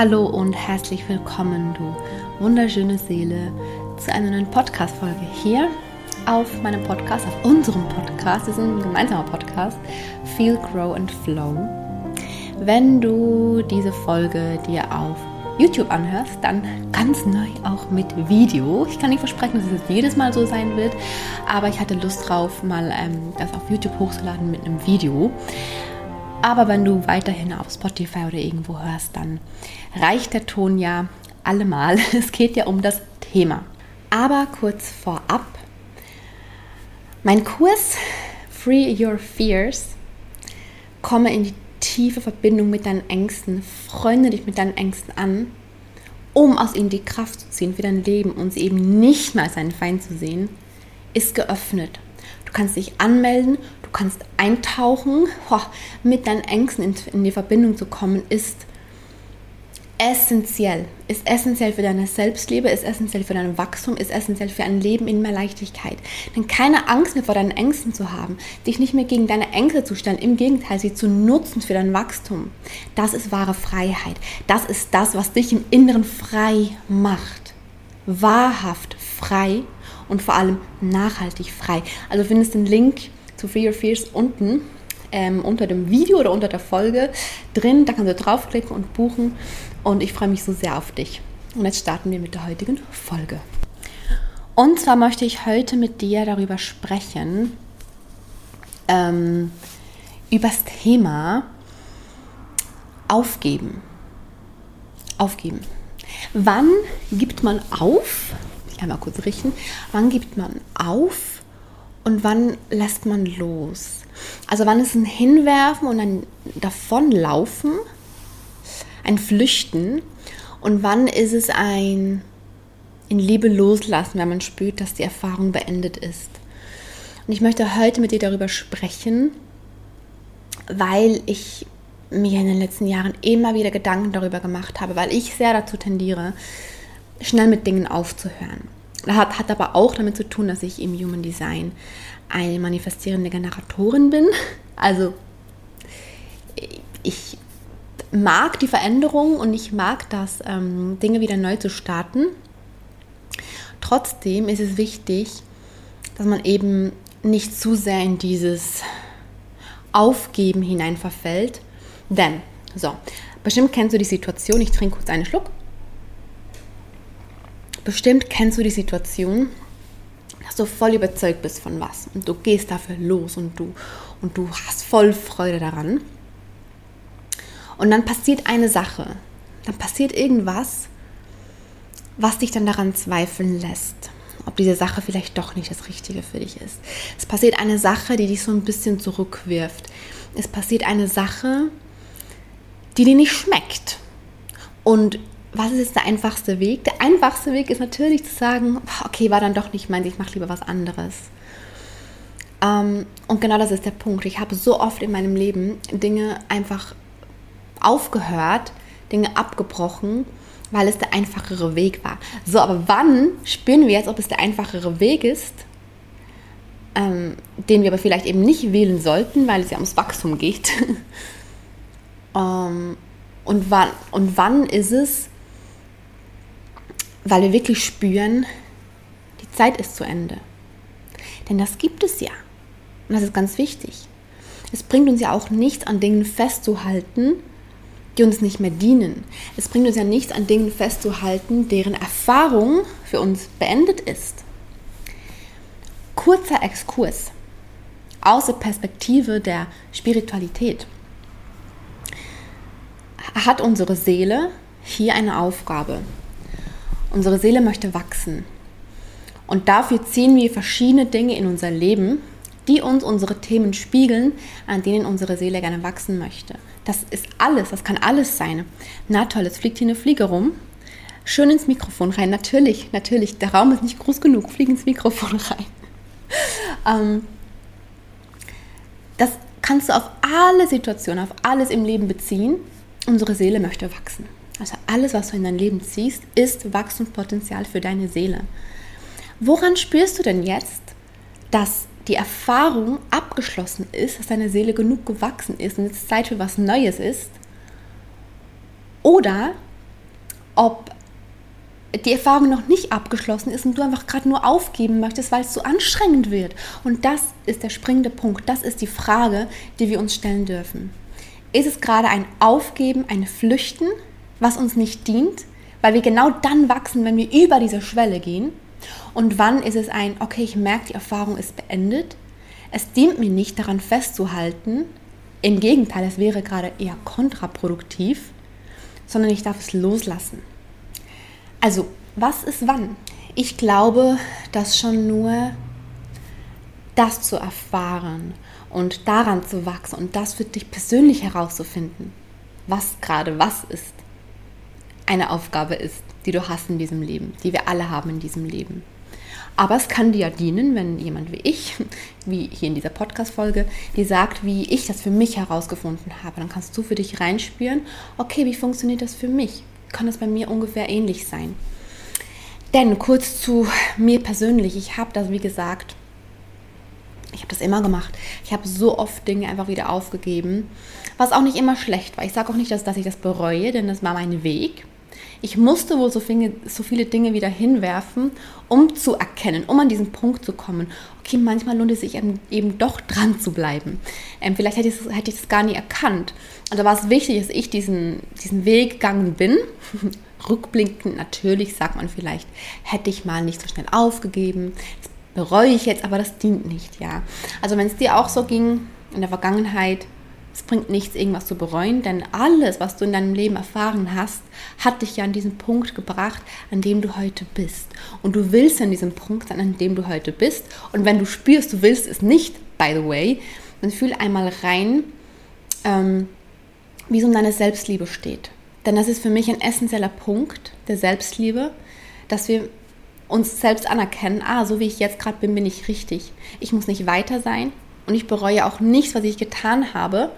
Hallo und herzlich willkommen, du wunderschöne Seele, zu einer neuen Podcast-Folge hier auf meinem Podcast, auf unserem Podcast. Das ist ein gemeinsamer Podcast, Feel, Grow and Flow. Wenn du diese Folge dir auf YouTube anhörst, dann ganz neu auch mit Video. Ich kann nicht versprechen, dass es jedes Mal so sein wird, aber ich hatte Lust drauf, mal ähm, das auf YouTube hochzuladen mit einem Video. Aber wenn du weiterhin auf Spotify oder irgendwo hörst, dann reicht der Ton ja allemal. Es geht ja um das Thema. Aber kurz vorab, mein Kurs Free Your Fears, komme in die tiefe Verbindung mit deinen Ängsten, freunde dich mit deinen Ängsten an, um aus ihnen die Kraft zu ziehen für dein Leben und sie eben nicht mehr als einen Feind zu sehen, ist geöffnet. Du kannst dich anmelden, du kannst eintauchen, mit deinen Ängsten in, in die Verbindung zu kommen, ist essentiell. Ist essentiell für deine Selbstliebe, ist essentiell für dein Wachstum, ist essentiell für ein Leben in mehr Leichtigkeit. Denn keine Angst mehr vor deinen Ängsten zu haben, dich nicht mehr gegen deine Ängste zu stellen, im Gegenteil, sie zu nutzen für dein Wachstum, das ist wahre Freiheit. Das ist das, was dich im Inneren frei macht. Wahrhaft frei und vor allem nachhaltig frei. Also findest den Link zu Free Your Fears unten ähm, unter dem Video oder unter der Folge drin. Da kannst du draufklicken und buchen. Und ich freue mich so sehr auf dich. Und jetzt starten wir mit der heutigen Folge. Und zwar möchte ich heute mit dir darüber sprechen, ähm, über das Thema Aufgeben. Aufgeben. Wann gibt man auf? Einmal kurz richten. Wann gibt man auf und wann lässt man los? Also wann ist ein Hinwerfen und ein Davonlaufen, ein Flüchten und wann ist es ein in Liebe loslassen, wenn man spürt, dass die Erfahrung beendet ist. Und ich möchte heute mit dir darüber sprechen, weil ich mir in den letzten Jahren immer wieder Gedanken darüber gemacht habe, weil ich sehr dazu tendiere, schnell mit Dingen aufzuhören. Hat, hat aber auch damit zu tun, dass ich im Human Design eine manifestierende Generatorin bin. Also ich mag die Veränderung und ich mag das, ähm, Dinge wieder neu zu starten. Trotzdem ist es wichtig, dass man eben nicht zu sehr in dieses Aufgeben hinein verfällt. Denn, so, bestimmt kennst du die Situation, ich trinke kurz einen Schluck. Bestimmt kennst du die Situation, dass du voll überzeugt bist von was und du gehst dafür los und du, und du hast voll Freude daran. Und dann passiert eine Sache, dann passiert irgendwas, was dich dann daran zweifeln lässt, ob diese Sache vielleicht doch nicht das Richtige für dich ist. Es passiert eine Sache, die dich so ein bisschen zurückwirft. Es passiert eine Sache, die dir nicht schmeckt. Und was ist jetzt der einfachste Weg? Der einfachste Weg ist natürlich zu sagen, okay, war dann doch nicht meins, ich mache lieber was anderes. Ähm, und genau das ist der Punkt. Ich habe so oft in meinem Leben Dinge einfach aufgehört, Dinge abgebrochen, weil es der einfachere Weg war. So, aber wann spüren wir jetzt, ob es der einfachere Weg ist, ähm, den wir aber vielleicht eben nicht wählen sollten, weil es ja ums Wachstum geht? ähm, und, wann, und wann ist es weil wir wirklich spüren, die Zeit ist zu Ende. Denn das gibt es ja. Und das ist ganz wichtig. Es bringt uns ja auch nichts an Dingen festzuhalten, die uns nicht mehr dienen. Es bringt uns ja nichts an Dingen festzuhalten, deren Erfahrung für uns beendet ist. Kurzer Exkurs aus der Perspektive der Spiritualität. Hat unsere Seele hier eine Aufgabe? Unsere Seele möchte wachsen. Und dafür ziehen wir verschiedene Dinge in unser Leben, die uns unsere Themen spiegeln, an denen unsere Seele gerne wachsen möchte. Das ist alles, das kann alles sein. Na toll, es fliegt hier eine Fliege rum. Schön ins Mikrofon rein. Natürlich, natürlich, der Raum ist nicht groß genug. Flieg ins Mikrofon rein. ähm, das kannst du auf alle Situationen, auf alles im Leben beziehen. Unsere Seele möchte wachsen. Also alles, was du in dein Leben ziehst, ist Wachstumspotenzial für deine Seele. Woran spürst du denn jetzt, dass die Erfahrung abgeschlossen ist, dass deine Seele genug gewachsen ist und jetzt Zeit für was Neues ist? Oder ob die Erfahrung noch nicht abgeschlossen ist und du einfach gerade nur aufgeben möchtest, weil es so anstrengend wird. Und das ist der springende Punkt. Das ist die Frage, die wir uns stellen dürfen. Ist es gerade ein Aufgeben, ein Flüchten, was uns nicht dient, weil wir genau dann wachsen, wenn wir über diese Schwelle gehen? Und wann ist es ein, okay, ich merke, die Erfahrung ist beendet. Es dient mir nicht, daran festzuhalten. Im Gegenteil, es wäre gerade eher kontraproduktiv, sondern ich darf es loslassen. Also, was ist wann? Ich glaube, dass schon nur das zu erfahren und daran zu wachsen und das für dich persönlich herauszufinden, was gerade was ist, eine Aufgabe ist, die du hast in diesem Leben, die wir alle haben in diesem Leben. Aber es kann dir ja dienen, wenn jemand wie ich, wie hier in dieser Podcast-Folge, die sagt, wie ich das für mich herausgefunden habe. Dann kannst du für dich reinspüren, okay, wie funktioniert das für mich? kann es bei mir ungefähr ähnlich sein. Denn kurz zu mir persönlich, ich habe das, wie gesagt, ich habe das immer gemacht. Ich habe so oft Dinge einfach wieder aufgegeben, was auch nicht immer schlecht war. Ich sage auch nicht, dass, dass ich das bereue, denn das war mein Weg. Ich musste wohl so viele, Dinge wieder hinwerfen, um zu erkennen, um an diesen Punkt zu kommen. Okay, manchmal lohnt es sich eben doch dran zu bleiben. Ähm, vielleicht hätte ich, das, hätte ich das gar nie erkannt. Da war es wichtig, dass ich diesen, diesen Weg gegangen bin. Rückblickend natürlich sagt man vielleicht, hätte ich mal nicht so schnell aufgegeben. Das bereue ich jetzt, aber das dient nicht, ja. Also wenn es dir auch so ging in der Vergangenheit, es bringt nichts, irgendwas zu bereuen, denn alles, was du in deinem Leben erfahren hast, hat dich ja an diesen Punkt gebracht, an dem du heute bist. Und du willst an diesem Punkt sein, an dem du heute bist. Und wenn du spürst, du willst es nicht, by the way, dann fühl einmal rein, ähm, wie es um deine Selbstliebe steht. Denn das ist für mich ein essentieller Punkt der Selbstliebe, dass wir uns selbst anerkennen, ah, so wie ich jetzt gerade bin, bin ich richtig. Ich muss nicht weiter sein, und ich bereue auch nichts, was ich getan habe.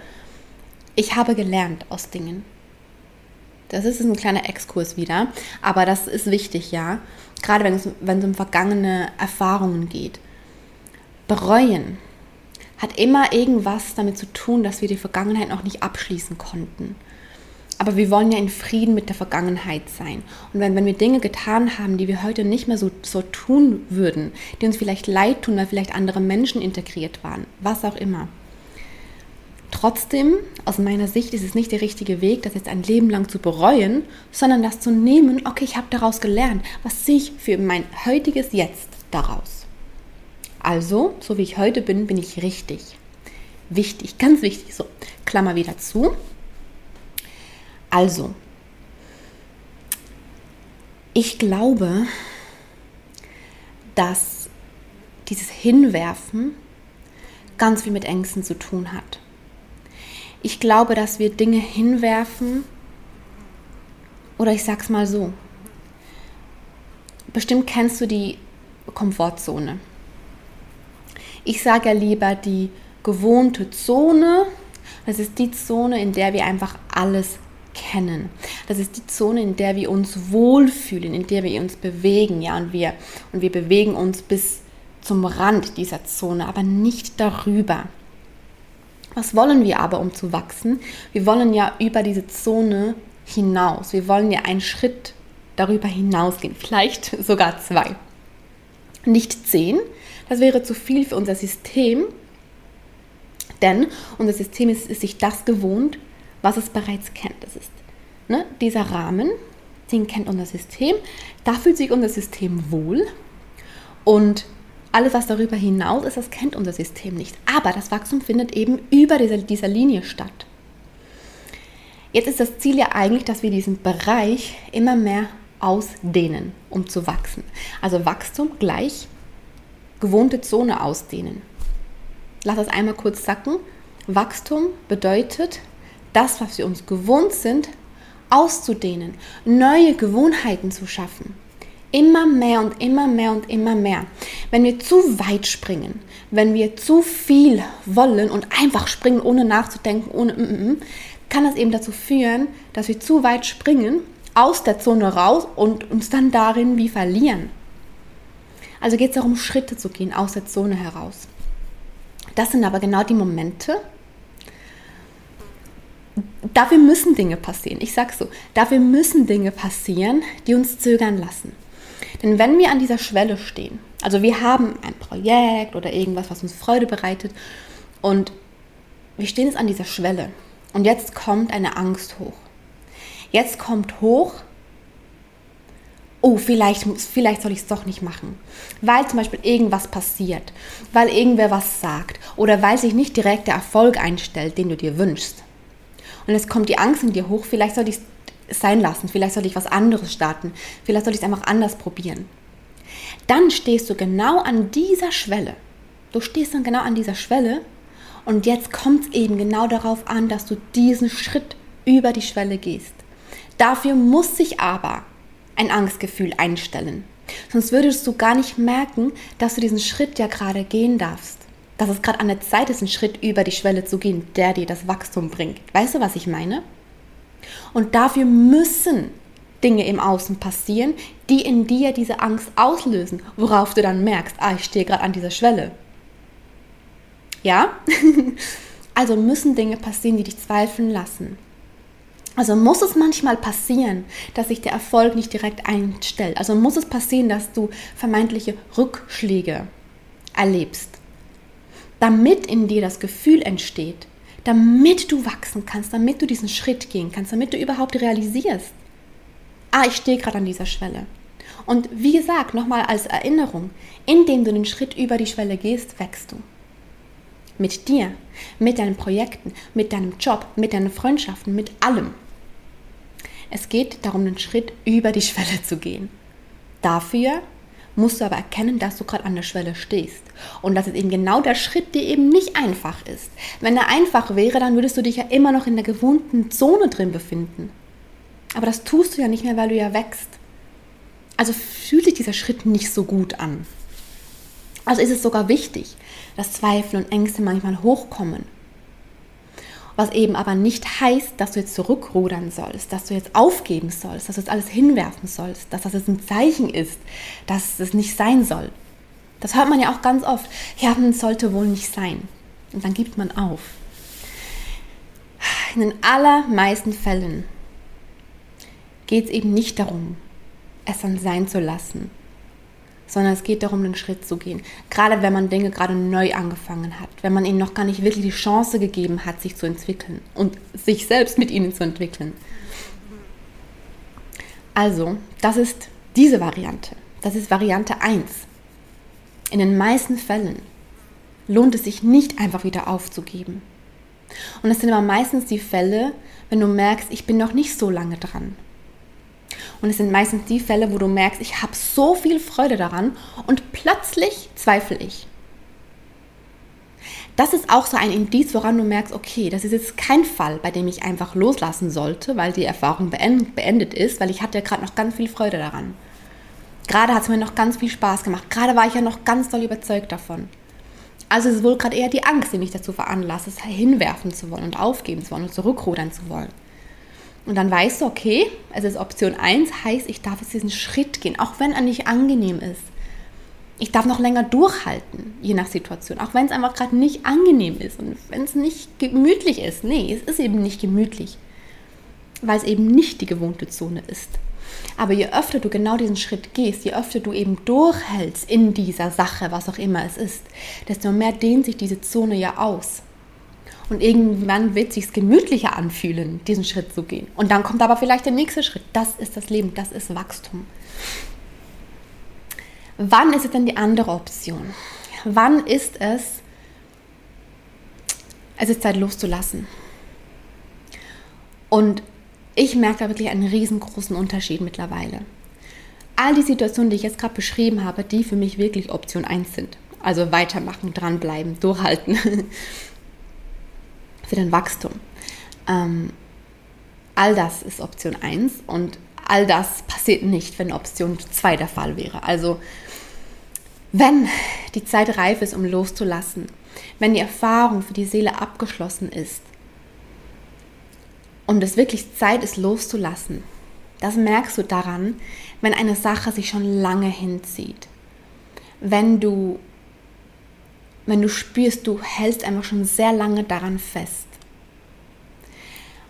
Ich habe gelernt aus Dingen. Das ist ein kleiner Exkurs wieder, aber das ist wichtig, ja. Gerade wenn es, wenn es um vergangene Erfahrungen geht. Bereuen hat immer irgendwas damit zu tun, dass wir die Vergangenheit noch nicht abschließen konnten. Aber wir wollen ja in Frieden mit der Vergangenheit sein. Und wenn, wenn wir Dinge getan haben, die wir heute nicht mehr so, so tun würden, die uns vielleicht leid tun, weil vielleicht andere Menschen integriert waren, was auch immer. Trotzdem, aus meiner Sicht, ist es nicht der richtige Weg, das jetzt ein Leben lang zu bereuen, sondern das zu nehmen, okay, ich habe daraus gelernt, was sehe ich für mein heutiges Jetzt daraus. Also, so wie ich heute bin, bin ich richtig. Wichtig, ganz wichtig. So, Klammer wieder zu. Also, ich glaube, dass dieses Hinwerfen ganz viel mit Ängsten zu tun hat. Ich glaube, dass wir Dinge hinwerfen, oder ich sag's mal so. Bestimmt kennst du die Komfortzone. Ich sage ja lieber die gewohnte Zone. Das ist die Zone, in der wir einfach alles kennen. Das ist die Zone, in der wir uns wohlfühlen, in der wir uns bewegen, ja, und wir, und wir bewegen uns bis zum Rand dieser Zone, aber nicht darüber. Was wollen wir aber, um zu wachsen? Wir wollen ja über diese Zone hinaus. Wir wollen ja einen Schritt darüber hinausgehen, vielleicht sogar zwei. Nicht zehn, das wäre zu viel für unser System, denn unser System ist, ist sich das gewohnt, was es bereits kennt. Das ist ne, dieser Rahmen, den kennt unser System. Da fühlt sich unser System wohl und alles, was darüber hinaus ist, das kennt unser System nicht. Aber das Wachstum findet eben über dieser, dieser Linie statt. Jetzt ist das Ziel ja eigentlich, dass wir diesen Bereich immer mehr ausdehnen, um zu wachsen. Also Wachstum gleich gewohnte Zone ausdehnen. Lass das einmal kurz sacken. Wachstum bedeutet das, was wir uns gewohnt sind, auszudehnen, neue Gewohnheiten zu schaffen. Immer mehr und immer mehr und immer mehr. Wenn wir zu weit springen, wenn wir zu viel wollen und einfach springen, ohne nachzudenken, ohne, mm, mm, mm, kann das eben dazu führen, dass wir zu weit springen, aus der Zone raus und uns dann darin wie verlieren. Also geht es darum, Schritte zu gehen aus der Zone heraus. Das sind aber genau die Momente, dafür müssen Dinge passieren. Ich sage so, dafür müssen Dinge passieren, die uns zögern lassen. Denn wenn wir an dieser Schwelle stehen, also wir haben ein Projekt oder irgendwas, was uns Freude bereitet und wir stehen jetzt an dieser Schwelle und jetzt kommt eine Angst hoch. Jetzt kommt hoch, oh, vielleicht, vielleicht soll ich es doch nicht machen, weil zum Beispiel irgendwas passiert, weil irgendwer was sagt oder weil sich nicht direkt der Erfolg einstellt, den du dir wünschst. Und jetzt kommt die Angst in dir hoch, vielleicht soll ich es sein lassen, vielleicht soll ich was anderes starten, vielleicht soll ich es einfach anders probieren. Dann stehst du genau an dieser Schwelle. Du stehst dann genau an dieser Schwelle und jetzt kommt es eben genau darauf an, dass du diesen Schritt über die Schwelle gehst. Dafür muss sich aber ein Angstgefühl einstellen. Sonst würdest du gar nicht merken, dass du diesen Schritt ja gerade gehen darfst. Dass es gerade an der Zeit ist, einen Schritt über die Schwelle zu gehen, der dir das Wachstum bringt. Weißt du, was ich meine? Und dafür müssen Dinge im Außen passieren, die in dir diese Angst auslösen, worauf du dann merkst, ah, ich stehe gerade an dieser Schwelle. Ja? also müssen Dinge passieren, die dich zweifeln lassen. Also muss es manchmal passieren, dass sich der Erfolg nicht direkt einstellt. Also muss es passieren, dass du vermeintliche Rückschläge erlebst, damit in dir das Gefühl entsteht, damit du wachsen kannst, damit du diesen Schritt gehen kannst, damit du überhaupt realisierst, ah, ich stehe gerade an dieser Schwelle. Und wie gesagt, nochmal als Erinnerung, indem du den Schritt über die Schwelle gehst, wächst du. Mit dir, mit deinen Projekten, mit deinem Job, mit deinen Freundschaften, mit allem. Es geht darum, einen Schritt über die Schwelle zu gehen. Dafür musst du aber erkennen, dass du gerade an der Schwelle stehst. Und das ist eben genau der Schritt, der eben nicht einfach ist. Wenn er einfach wäre, dann würdest du dich ja immer noch in der gewohnten Zone drin befinden. Aber das tust du ja nicht mehr, weil du ja wächst. Also fühlt sich dieser Schritt nicht so gut an. Also ist es sogar wichtig, dass Zweifel und Ängste manchmal hochkommen was eben aber nicht heißt, dass du jetzt zurückrudern sollst, dass du jetzt aufgeben sollst, dass du jetzt alles hinwerfen sollst, dass das jetzt ein Zeichen ist, dass es nicht sein soll. Das hört man ja auch ganz oft. Ja, das sollte wohl nicht sein. Und dann gibt man auf. In den allermeisten Fällen geht es eben nicht darum, es dann sein zu lassen, sondern es geht darum, den Schritt zu gehen. Gerade wenn man Dinge gerade neu angefangen hat, wenn man ihnen noch gar nicht wirklich die Chance gegeben hat, sich zu entwickeln und sich selbst mit ihnen zu entwickeln. Also, das ist diese Variante. Das ist Variante 1. In den meisten Fällen lohnt es sich nicht einfach wieder aufzugeben. Und es sind aber meistens die Fälle, wenn du merkst, ich bin noch nicht so lange dran. Und es sind meistens die Fälle, wo du merkst, ich habe so viel Freude daran und plötzlich zweifle ich. Das ist auch so ein Indiz, woran du merkst, okay, das ist jetzt kein Fall, bei dem ich einfach loslassen sollte, weil die Erfahrung beendet ist, weil ich hatte ja gerade noch ganz viel Freude daran. Gerade hat es mir noch ganz viel Spaß gemacht. Gerade war ich ja noch ganz doll überzeugt davon. Also es ist wohl gerade eher die Angst, die mich dazu veranlasst, es hinwerfen zu wollen und aufgeben zu wollen und zurückrudern zu wollen. Und dann weißt du, okay, es ist Option 1, heißt, ich darf jetzt diesen Schritt gehen, auch wenn er nicht angenehm ist. Ich darf noch länger durchhalten, je nach Situation, auch wenn es einfach gerade nicht angenehm ist und wenn es nicht gemütlich ist. Nee, es ist eben nicht gemütlich, weil es eben nicht die gewohnte Zone ist. Aber je öfter du genau diesen Schritt gehst, je öfter du eben durchhältst in dieser Sache, was auch immer es ist, desto mehr dehnt sich diese Zone ja aus. Und irgendwann wird es sich gemütlicher anfühlen, diesen Schritt zu gehen. Und dann kommt aber vielleicht der nächste Schritt. Das ist das Leben, das ist Wachstum. Wann ist es denn die andere Option? Wann ist es, es ist Zeit loszulassen? Und ich merke da wirklich einen riesengroßen Unterschied mittlerweile. All die Situationen, die ich jetzt gerade beschrieben habe, die für mich wirklich Option 1 sind. Also weitermachen, dranbleiben, durchhalten. für dein Wachstum. Ähm, all das ist Option 1 und all das passiert nicht, wenn Option 2 der Fall wäre. Also wenn die Zeit reif ist, um loszulassen, wenn die Erfahrung für die Seele abgeschlossen ist und es wirklich Zeit ist, loszulassen, das merkst du daran, wenn eine Sache sich schon lange hinzieht. Wenn du wenn du spürst, du hältst einfach schon sehr lange daran fest.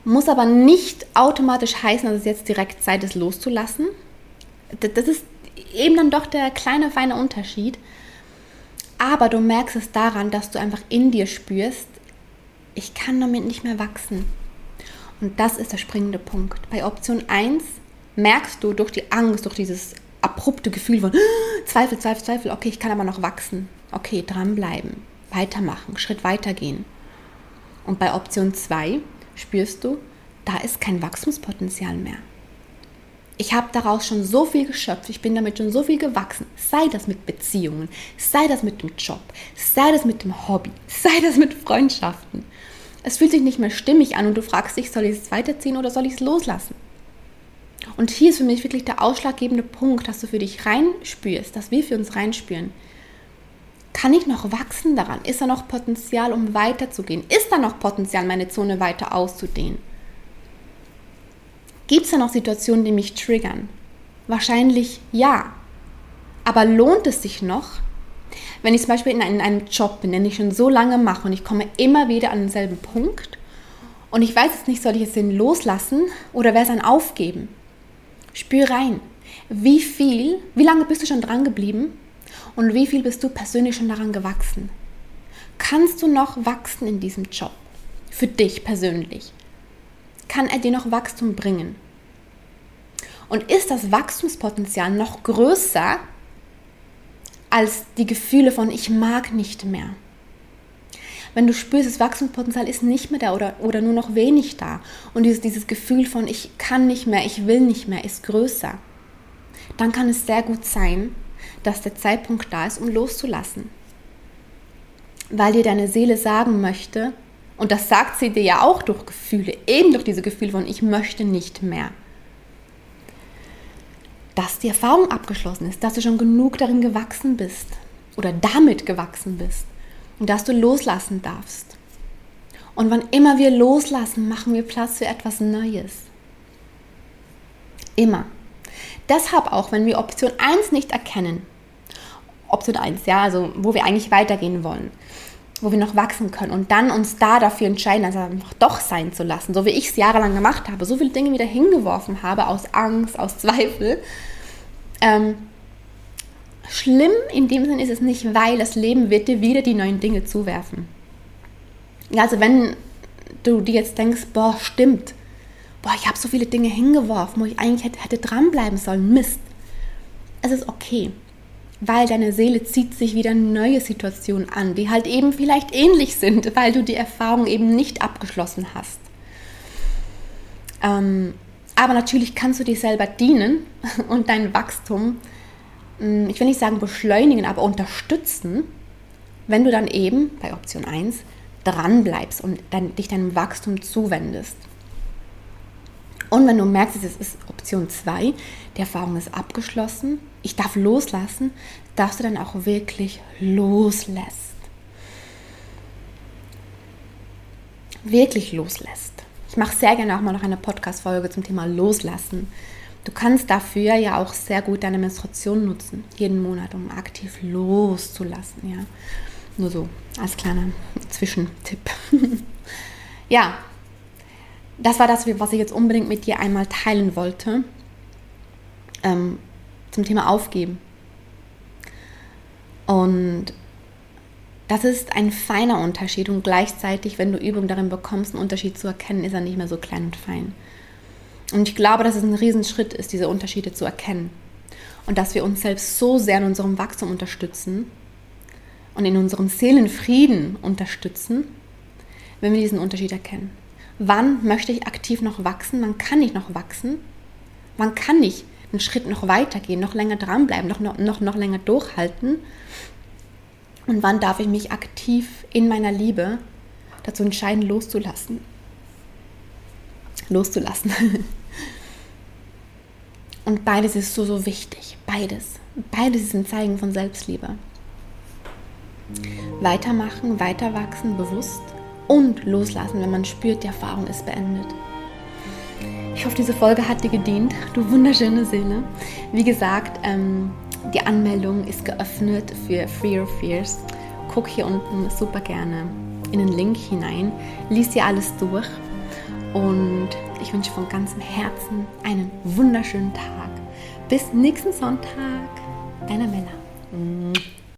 Muss aber nicht automatisch heißen, dass es jetzt direkt Zeit ist, loszulassen. Das ist eben dann doch der kleine, feine Unterschied. Aber du merkst es daran, dass du einfach in dir spürst, ich kann damit nicht mehr wachsen. Und das ist der springende Punkt. Bei Option 1 merkst du durch die Angst, durch dieses abrupte Gefühl von Zweifel, Zweifel, Zweifel, okay, ich kann aber noch wachsen. Okay, dranbleiben, weitermachen, Schritt weitergehen. Und bei Option 2 spürst du, da ist kein Wachstumspotenzial mehr. Ich habe daraus schon so viel geschöpft, ich bin damit schon so viel gewachsen. Sei das mit Beziehungen, sei das mit dem Job, sei das mit dem Hobby, sei das mit Freundschaften. Es fühlt sich nicht mehr stimmig an und du fragst dich, soll ich es weiterziehen oder soll ich es loslassen? Und hier ist für mich wirklich der ausschlaggebende Punkt, dass du für dich reinspürst, dass wir für uns reinspüren. Kann ich noch wachsen daran? Ist da noch Potenzial, um weiterzugehen? Ist da noch Potenzial, meine Zone weiter auszudehnen? Gibt es da noch Situationen, die mich triggern? Wahrscheinlich ja. Aber lohnt es sich noch, wenn ich zum Beispiel in einem Job bin, den ich schon so lange mache und ich komme immer wieder an denselben Punkt und ich weiß jetzt nicht, soll ich jetzt den loslassen oder wäre es ein Aufgeben? Spür rein. Wie viel, wie lange bist du schon dran geblieben und wie viel bist du persönlich schon daran gewachsen? Kannst du noch wachsen in diesem Job? Für dich persönlich? Kann er dir noch Wachstum bringen? Und ist das Wachstumspotenzial noch größer als die Gefühle von ich mag nicht mehr? Wenn du spürst, das Wachstumspotenzial ist nicht mehr da oder, oder nur noch wenig da und dieses, dieses Gefühl von ich kann nicht mehr, ich will nicht mehr ist größer, dann kann es sehr gut sein, dass der Zeitpunkt da ist, um loszulassen. Weil dir deine Seele sagen möchte, und das sagt sie dir ja auch durch Gefühle, eben durch diese Gefühle von ich möchte nicht mehr, dass die Erfahrung abgeschlossen ist, dass du schon genug darin gewachsen bist oder damit gewachsen bist und dass du loslassen darfst. Und wann immer wir loslassen, machen wir Platz für etwas Neues. Immer. Deshalb auch, wenn wir Option 1 nicht erkennen, Option 1, ja, also wo wir eigentlich weitergehen wollen, wo wir noch wachsen können und dann uns da dafür entscheiden, also einfach doch sein zu lassen, so wie ich es jahrelang gemacht habe, so viele Dinge wieder hingeworfen habe aus Angst, aus Zweifel. Ähm, schlimm in dem Sinn ist es nicht, weil das Leben wird dir wieder die neuen Dinge zuwerfen. Also wenn du dir jetzt denkst, boah, stimmt, boah, ich habe so viele Dinge hingeworfen, wo ich eigentlich hätte, hätte dranbleiben sollen, Mist. Es ist okay weil deine Seele zieht sich wieder neue Situationen an, die halt eben vielleicht ähnlich sind, weil du die Erfahrung eben nicht abgeschlossen hast. Ähm, aber natürlich kannst du dir selber dienen und dein Wachstum, hm, ich will nicht sagen beschleunigen, aber unterstützen, wenn du dann eben bei Option 1 dran bleibst und dann, dich deinem Wachstum zuwendest. Und wenn du merkst, es ist Option 2, die Erfahrung ist abgeschlossen, ich darf loslassen, darfst du dann auch wirklich loslässt. Wirklich loslässt. Ich mache sehr gerne auch mal noch eine Podcast-Folge zum Thema Loslassen. Du kannst dafür ja auch sehr gut deine Menstruation nutzen, jeden Monat, um aktiv loszulassen. Ja. Nur so als kleiner Zwischentipp. ja, das war das, was ich jetzt unbedingt mit dir einmal teilen wollte. Ähm, zum Thema Aufgeben. Und das ist ein feiner Unterschied und gleichzeitig, wenn du Übung darin bekommst, einen Unterschied zu erkennen, ist er nicht mehr so klein und fein. Und ich glaube, dass es ein Riesenschritt ist, diese Unterschiede zu erkennen. Und dass wir uns selbst so sehr in unserem Wachstum unterstützen und in unserem Seelenfrieden unterstützen, wenn wir diesen Unterschied erkennen. Wann möchte ich aktiv noch wachsen? Wann kann ich noch wachsen? Wann kann ich einen Schritt noch weitergehen, noch länger dranbleiben, noch, noch, noch, noch länger durchhalten? Und wann darf ich mich aktiv in meiner Liebe dazu entscheiden, loszulassen? Loszulassen. Und beides ist so, so wichtig. Beides. Beides ist ein Zeichen von Selbstliebe. Weitermachen, weiterwachsen, bewusst und loslassen, wenn man spürt, die Erfahrung ist beendet. Ich hoffe, diese Folge hat dir gedient, du wunderschöne Seele. Wie gesagt, ähm, die Anmeldung ist geöffnet für Free Your Fears. Guck hier unten super gerne in den Link hinein, lies dir alles durch Und ich wünsche von ganzem Herzen einen wunderschönen Tag. Bis nächsten Sonntag. Deine Männer.